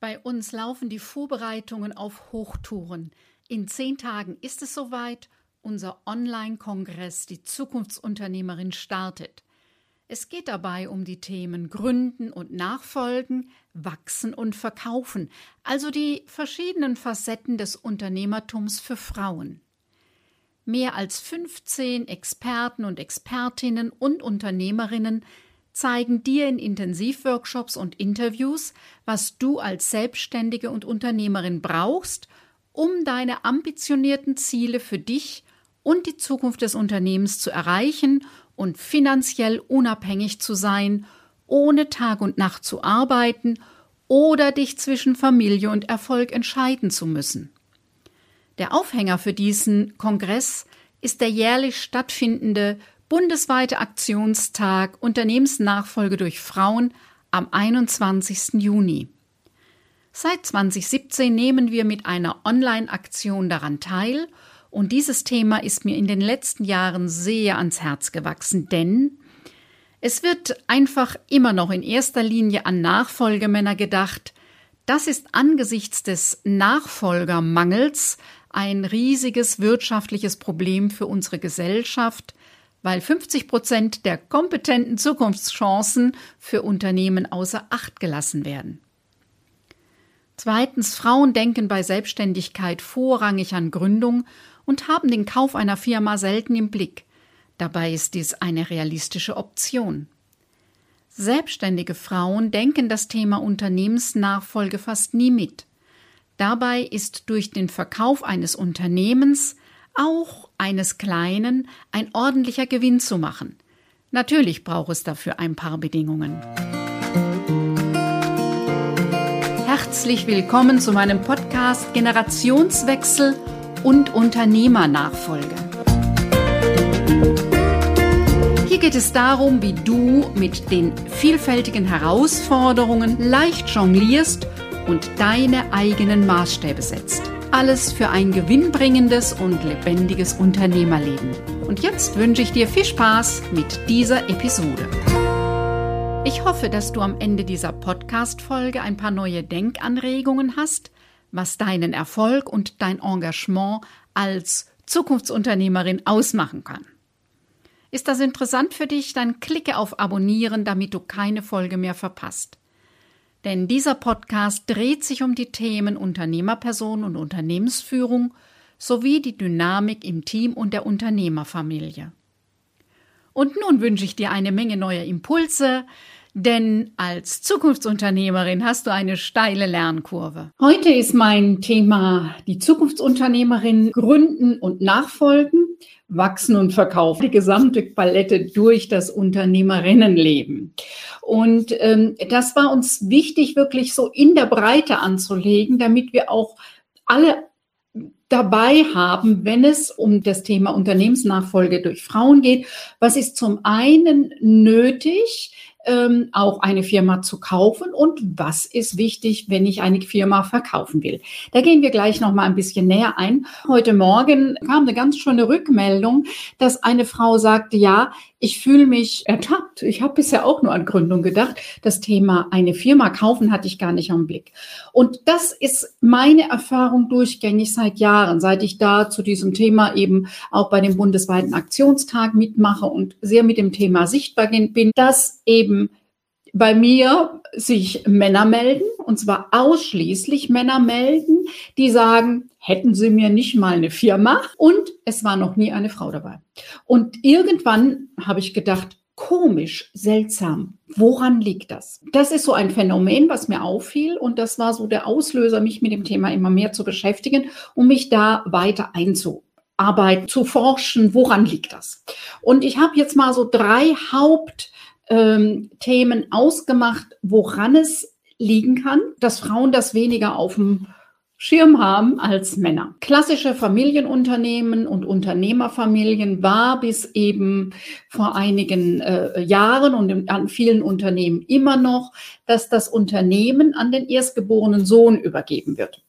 Bei uns laufen die Vorbereitungen auf Hochtouren. In zehn Tagen ist es soweit. Unser Online-Kongress Die Zukunftsunternehmerin startet. Es geht dabei um die Themen Gründen und Nachfolgen, Wachsen und Verkaufen, also die verschiedenen Facetten des Unternehmertums für Frauen. Mehr als 15 Experten und Expertinnen und Unternehmerinnen zeigen dir in Intensivworkshops und Interviews, was du als Selbstständige und Unternehmerin brauchst, um deine ambitionierten Ziele für dich und die Zukunft des Unternehmens zu erreichen und finanziell unabhängig zu sein, ohne Tag und Nacht zu arbeiten oder dich zwischen Familie und Erfolg entscheiden zu müssen. Der Aufhänger für diesen Kongress ist der jährlich stattfindende bundesweite Aktionstag Unternehmensnachfolge durch Frauen am 21. Juni. Seit 2017 nehmen wir mit einer Online-Aktion daran teil und dieses Thema ist mir in den letzten Jahren sehr ans Herz gewachsen, denn es wird einfach immer noch in erster Linie an Nachfolgemänner gedacht. Das ist angesichts des Nachfolgermangels ein riesiges wirtschaftliches Problem für unsere Gesellschaft, weil 50 Prozent der kompetenten Zukunftschancen für Unternehmen außer Acht gelassen werden. Zweitens, Frauen denken bei Selbstständigkeit vorrangig an Gründung und haben den Kauf einer Firma selten im Blick. Dabei ist dies eine realistische Option. Selbstständige Frauen denken das Thema Unternehmensnachfolge fast nie mit. Dabei ist durch den Verkauf eines Unternehmens auch eines kleinen, ein ordentlicher Gewinn zu machen. Natürlich braucht es dafür ein paar Bedingungen. Herzlich willkommen zu meinem Podcast Generationswechsel und Unternehmernachfolge. Hier geht es darum, wie du mit den vielfältigen Herausforderungen leicht jonglierst und deine eigenen Maßstäbe setzt. Alles für ein gewinnbringendes und lebendiges Unternehmerleben. Und jetzt wünsche ich dir viel Spaß mit dieser Episode. Ich hoffe, dass du am Ende dieser Podcast-Folge ein paar neue Denkanregungen hast, was deinen Erfolg und dein Engagement als Zukunftsunternehmerin ausmachen kann. Ist das interessant für dich? Dann klicke auf Abonnieren, damit du keine Folge mehr verpasst. Denn dieser Podcast dreht sich um die Themen Unternehmerperson und Unternehmensführung sowie die Dynamik im Team und der Unternehmerfamilie. Und nun wünsche ich dir eine Menge neuer Impulse, denn als Zukunftsunternehmerin hast du eine steile Lernkurve. Heute ist mein Thema die Zukunftsunternehmerin Gründen und Nachfolgen, Wachsen und Verkaufen, die gesamte Palette durch das Unternehmerinnenleben. Und ähm, das war uns wichtig, wirklich so in der Breite anzulegen, damit wir auch alle dabei haben, wenn es um das Thema Unternehmensnachfolge durch Frauen geht. Was ist zum einen nötig? ähm, auch eine Firma zu kaufen und was ist wichtig, wenn ich eine Firma verkaufen will. Da gehen wir gleich noch mal ein bisschen näher ein. Heute Morgen kam eine ganz schöne Rückmeldung, dass eine Frau sagte, ja, ich fühle mich ertappt. Ich habe bisher auch nur an Gründung gedacht. Das Thema eine Firma kaufen hatte ich gar nicht am Blick. Und das ist meine Erfahrung durchgängig seit Jahren, seit ich da zu diesem Thema eben auch bei dem bundesweiten Aktionstag mitmache und sehr mit dem Thema sichtbar bin, dass eben bei mir sich Männer melden, und zwar ausschließlich Männer melden, die sagen, hätten Sie mir nicht mal eine Firma und es war noch nie eine Frau dabei. Und irgendwann habe ich gedacht, komisch, seltsam. Woran liegt das? Das ist so ein Phänomen, was mir auffiel und das war so der Auslöser, mich mit dem Thema immer mehr zu beschäftigen, um mich da weiter einzuarbeiten, zu forschen, woran liegt das? Und ich habe jetzt mal so drei Haupt ähm, ausgemacht, woran es liegen kann, dass Frauen das weniger auf dem Schirm haben als Männer. Klassische Familienunternehmen und Unternehmerfamilien war bis eben vor einigen äh, Jahren und in, an vielen Unternehmen immer noch, dass das Unternehmen an den erstgeborenen Sohn übergeben wird.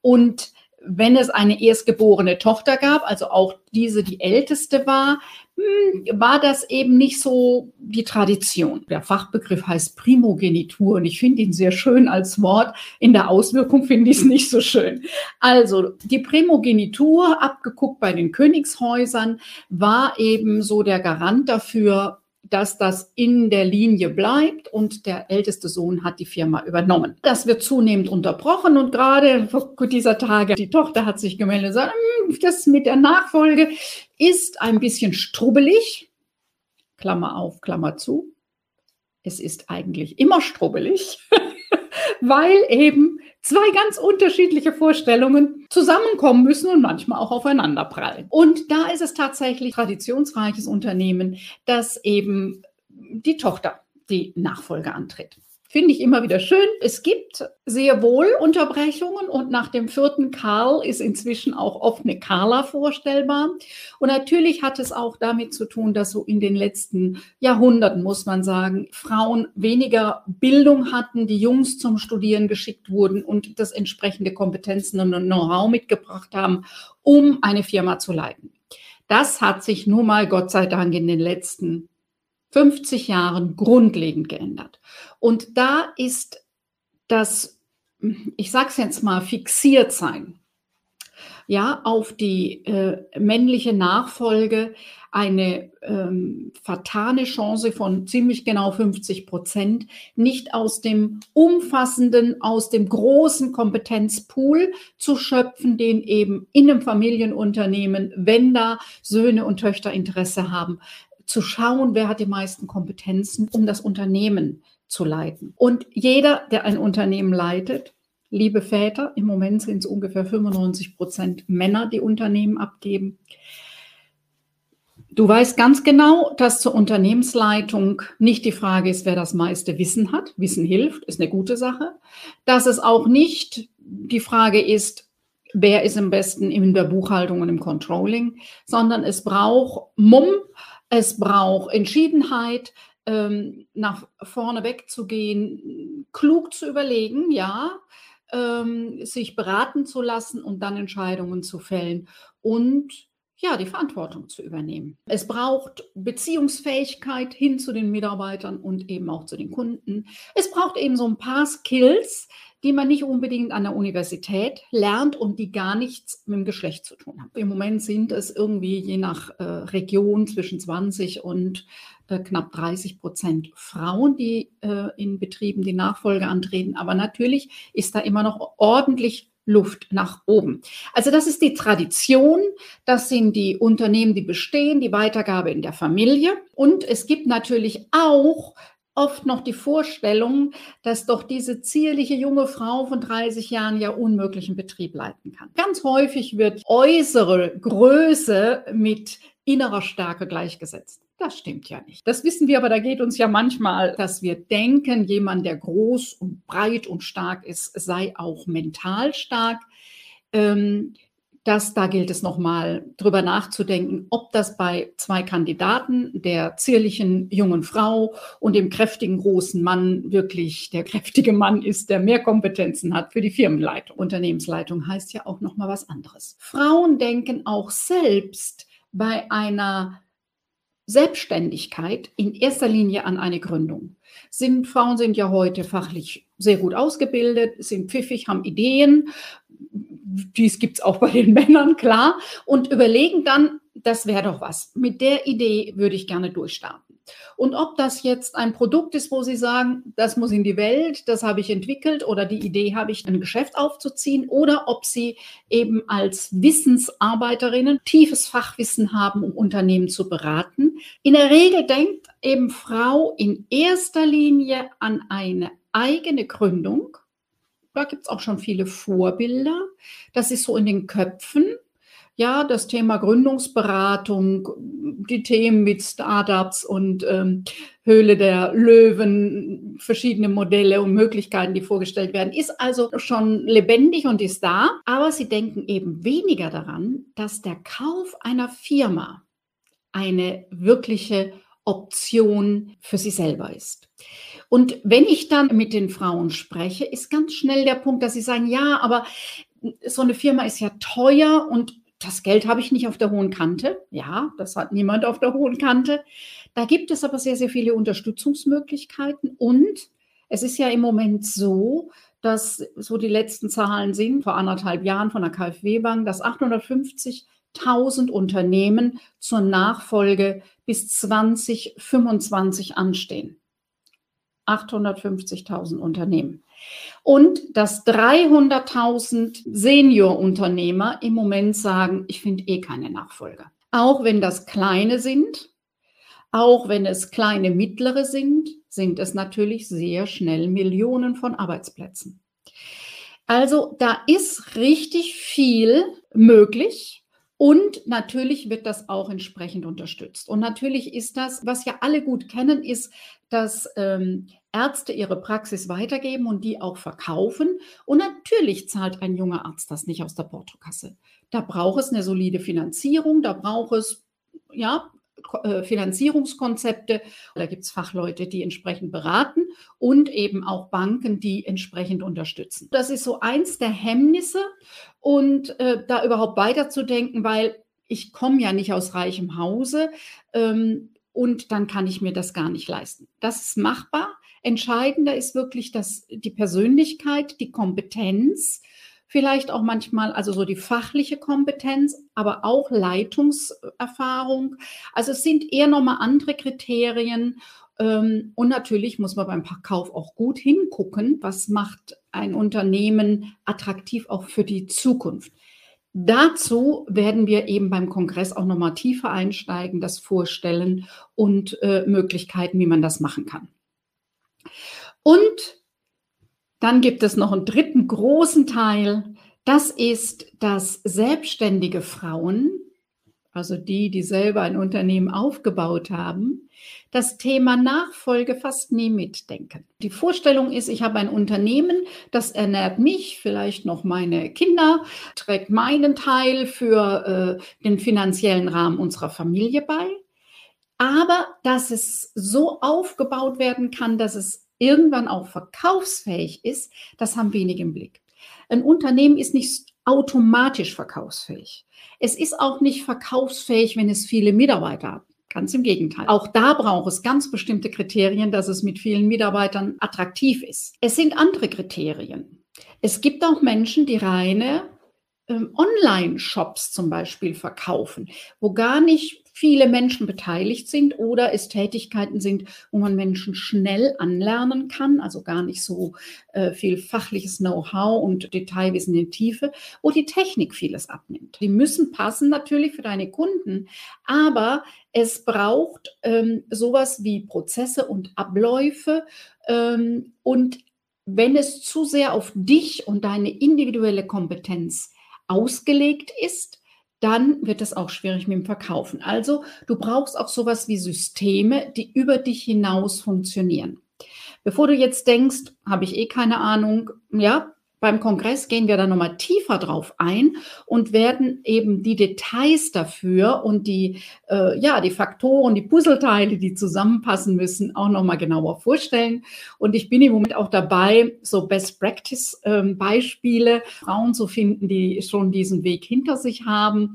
Und wenn es eine erstgeborene Tochter gab, also auch diese die älteste war, hm, war das eben nicht so die Tradition. Der Fachbegriff heißt Primogenitur und ich finde ihn sehr schön als Wort. In der Auswirkung finde ich es nicht so schön. Also die Primogenitur, abgeguckt bei den Königshäusern, war eben so der Garant dafür, dass das in der Linie bleibt und der älteste Sohn hat die Firma übernommen. Das wird zunehmend unterbrochen und gerade vor dieser Tage, die Tochter hat sich gemeldet und gesagt, hm, das mit der Nachfolge ist ein bisschen strubbelig. Klammer auf, Klammer zu. Es ist eigentlich immer strubbelig, weil eben zwei ganz unterschiedliche Vorstellungen zusammenkommen müssen und manchmal auch aufeinander prallen. Und da ist es tatsächlich traditionsreiches Unternehmen, das eben die Tochter die Nachfolge antritt. Finde ich immer wieder schön. Es gibt sehr wohl Unterbrechungen und nach dem vierten Karl ist inzwischen auch oft eine Carla vorstellbar. Und natürlich hat es auch damit zu tun, dass so in den letzten Jahrhunderten, muss man sagen, Frauen weniger Bildung hatten, die Jungs zum Studieren geschickt wurden und das entsprechende Kompetenzen und Know-how mitgebracht haben, um eine Firma zu leiten. Das hat sich nun mal Gott sei Dank in den letzten 50 Jahren grundlegend geändert. Und da ist das, ich sage es jetzt mal, fixiert sein, ja, auf die äh, männliche Nachfolge eine ähm, vertane Chance von ziemlich genau 50 Prozent, nicht aus dem umfassenden, aus dem großen Kompetenzpool zu schöpfen, den eben in einem Familienunternehmen, wenn da Söhne und Töchter Interesse haben, zu schauen, wer hat die meisten Kompetenzen, um das Unternehmen zu leiten. Und jeder, der ein Unternehmen leitet, liebe Väter, im Moment sind es ungefähr 95 Prozent Männer, die Unternehmen abgeben. Du weißt ganz genau, dass zur Unternehmensleitung nicht die Frage ist, wer das meiste Wissen hat. Wissen hilft, ist eine gute Sache. Dass es auch nicht die Frage ist, wer ist am besten in der Buchhaltung und im Controlling, sondern es braucht Mumm, es braucht Entschiedenheit, ähm, nach vorne wegzugehen, klug zu überlegen, ja, ähm, sich beraten zu lassen und dann Entscheidungen zu fällen. Und ja, die Verantwortung zu übernehmen. Es braucht Beziehungsfähigkeit hin zu den Mitarbeitern und eben auch zu den Kunden. Es braucht eben so ein paar Skills, die man nicht unbedingt an der Universität lernt und die gar nichts mit dem Geschlecht zu tun haben. Im Moment sind es irgendwie je nach äh, Region zwischen 20 und äh, knapp 30 Prozent Frauen, die äh, in Betrieben die Nachfolge antreten. Aber natürlich ist da immer noch ordentlich Luft nach oben. Also das ist die Tradition, das sind die Unternehmen, die bestehen, die Weitergabe in der Familie. Und es gibt natürlich auch oft noch die Vorstellung, dass doch diese zierliche junge Frau von 30 Jahren ja unmöglichen Betrieb leiten kann. Ganz häufig wird äußere Größe mit innerer Stärke gleichgesetzt. Das stimmt ja nicht. Das wissen wir, aber da geht uns ja manchmal, dass wir denken, jemand, der groß und breit und stark ist, sei auch mental stark. Ähm, das, da gilt es nochmal drüber nachzudenken, ob das bei zwei Kandidaten, der zierlichen jungen Frau und dem kräftigen großen Mann, wirklich der kräftige Mann ist, der mehr Kompetenzen hat für die Firmenleitung. Unternehmensleitung heißt ja auch nochmal was anderes. Frauen denken auch selbst bei einer Selbstständigkeit in erster Linie an eine Gründung. Sind, Frauen sind ja heute fachlich sehr gut ausgebildet, sind pfiffig, haben Ideen, dies gibt es auch bei den Männern, klar, und überlegen dann, das wäre doch was. Mit der Idee würde ich gerne durchstarten. Und ob das jetzt ein Produkt ist, wo Sie sagen, das muss in die Welt, das habe ich entwickelt oder die Idee habe ich, ein Geschäft aufzuziehen, oder ob Sie eben als Wissensarbeiterinnen tiefes Fachwissen haben, um Unternehmen zu beraten. In der Regel denkt eben Frau in erster Linie an eine eigene Gründung da gibt es auch schon viele Vorbilder. Das ist so in den Köpfen. Ja, das Thema Gründungsberatung, die Themen mit Startups und ähm, Höhle der Löwen, verschiedene Modelle und Möglichkeiten, die vorgestellt werden, ist also schon lebendig und ist da. Aber sie denken eben weniger daran, dass der Kauf einer Firma eine wirkliche Option für sie selber ist. Und wenn ich dann mit den Frauen spreche, ist ganz schnell der Punkt, dass sie sagen, ja, aber so eine Firma ist ja teuer und das Geld habe ich nicht auf der hohen Kante. Ja, das hat niemand auf der hohen Kante. Da gibt es aber sehr, sehr viele Unterstützungsmöglichkeiten und es ist ja im Moment so, dass so die letzten Zahlen sind, vor anderthalb Jahren von der KfW-Bank, dass 850.000 Unternehmen zur Nachfolge bis 2025 anstehen. 850.000 Unternehmen. Und dass 300.000 Seniorunternehmer im Moment sagen, ich finde eh keine Nachfolger. Auch wenn das kleine sind, auch wenn es kleine mittlere sind, sind es natürlich sehr schnell Millionen von Arbeitsplätzen. Also da ist richtig viel möglich. Und natürlich wird das auch entsprechend unterstützt. Und natürlich ist das, was ja alle gut kennen, ist, dass ähm, Ärzte ihre Praxis weitergeben und die auch verkaufen. Und natürlich zahlt ein junger Arzt das nicht aus der Portokasse. Da braucht es eine solide Finanzierung, da braucht es ja äh, Finanzierungskonzepte. Da gibt es Fachleute, die entsprechend beraten und eben auch Banken, die entsprechend unterstützen. Das ist so eins der Hemmnisse und äh, da überhaupt weiterzudenken, weil ich komme ja nicht aus reichem Hause ähm, und dann kann ich mir das gar nicht leisten. Das ist machbar. Entscheidender ist wirklich dass die Persönlichkeit, die Kompetenz, vielleicht auch manchmal, also so die fachliche Kompetenz, aber auch Leitungserfahrung. Also es sind eher nochmal andere Kriterien. Ähm, und natürlich muss man beim Kauf auch gut hingucken, was macht ein Unternehmen attraktiv auch für die Zukunft. Dazu werden wir eben beim Kongress auch nochmal tiefer einsteigen, das vorstellen und äh, Möglichkeiten, wie man das machen kann. Und dann gibt es noch einen dritten großen Teil. Das ist, dass selbstständige Frauen, also die, die selber ein Unternehmen aufgebaut haben, das Thema Nachfolge fast nie mitdenken. Die Vorstellung ist, ich habe ein Unternehmen, das ernährt mich, vielleicht noch meine Kinder, trägt meinen Teil für äh, den finanziellen Rahmen unserer Familie bei. Aber dass es so aufgebaut werden kann, dass es irgendwann auch verkaufsfähig ist, das haben wenige im Blick. Ein Unternehmen ist nicht automatisch verkaufsfähig. Es ist auch nicht verkaufsfähig, wenn es viele Mitarbeiter hat. Ganz im Gegenteil. Auch da braucht es ganz bestimmte Kriterien, dass es mit vielen Mitarbeitern attraktiv ist. Es sind andere Kriterien. Es gibt auch Menschen, die reine ähm, Online-Shops zum Beispiel verkaufen, wo gar nicht viele Menschen beteiligt sind oder es Tätigkeiten sind, wo man Menschen schnell anlernen kann, also gar nicht so äh, viel fachliches Know-how und Detailwissen in Tiefe, wo die Technik vieles abnimmt. Die müssen passen natürlich für deine Kunden, aber es braucht ähm, sowas wie Prozesse und Abläufe ähm, und wenn es zu sehr auf dich und deine individuelle Kompetenz ausgelegt ist, dann wird es auch schwierig mit dem Verkaufen. Also du brauchst auch sowas wie Systeme, die über dich hinaus funktionieren. Bevor du jetzt denkst, habe ich eh keine Ahnung, ja, beim Kongress gehen wir da nochmal tiefer drauf ein und werden eben die Details dafür und die, äh, ja, die Faktoren, die Puzzleteile, die zusammenpassen müssen, auch nochmal genauer vorstellen. Und ich bin im Moment auch dabei, so Best Practice ähm, Beispiele, Frauen zu finden, die schon diesen Weg hinter sich haben.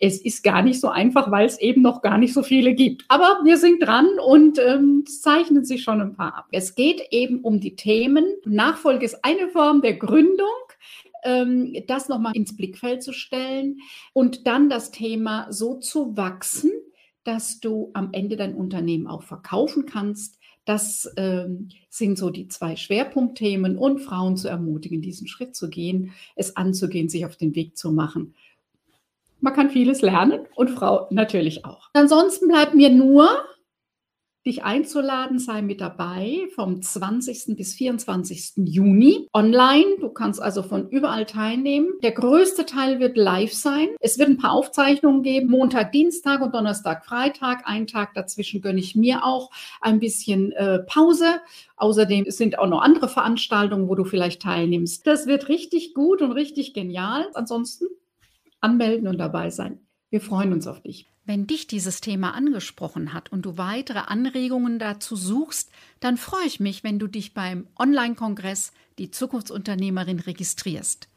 Es ist gar nicht so einfach, weil es eben noch gar nicht so viele gibt. Aber wir sind dran und ähm, zeichnen sich schon ein paar ab. Es geht eben um die Themen. Nachfolge ist eine Form der Gründung Gründung, ähm, das nochmal ins Blickfeld zu stellen und dann das Thema so zu wachsen, dass du am Ende dein Unternehmen auch verkaufen kannst. Das ähm, sind so die zwei Schwerpunktthemen und Frauen zu ermutigen, diesen Schritt zu gehen, es anzugehen, sich auf den Weg zu machen. Man kann vieles lernen und Frau natürlich auch. Ansonsten bleibt mir nur dich einzuladen, sei mit dabei vom 20. bis 24. Juni online. Du kannst also von überall teilnehmen. Der größte Teil wird live sein. Es wird ein paar Aufzeichnungen geben, Montag, Dienstag und Donnerstag, Freitag. Einen Tag dazwischen gönne ich mir auch ein bisschen äh, Pause. Außerdem sind auch noch andere Veranstaltungen, wo du vielleicht teilnimmst. Das wird richtig gut und richtig genial. Ansonsten anmelden und dabei sein. Wir freuen uns auf dich. Wenn dich dieses Thema angesprochen hat und du weitere Anregungen dazu suchst, dann freue ich mich, wenn du dich beim Online-Kongress Die Zukunftsunternehmerin registrierst.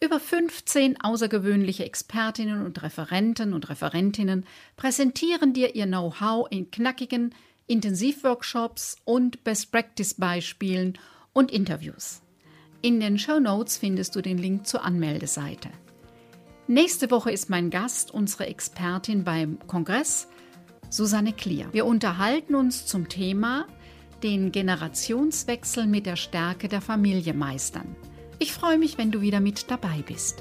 Über 15 außergewöhnliche Expertinnen und Referenten und Referentinnen präsentieren dir ihr Know-how in knackigen Intensivworkshops und Best-Practice-Beispielen und Interviews. In den Show Notes findest du den Link zur Anmeldeseite. Nächste Woche ist mein Gast unsere Expertin beim Kongress, Susanne Klier. Wir unterhalten uns zum Thema den Generationswechsel mit der Stärke der Familie meistern. Ich freue mich, wenn du wieder mit dabei bist.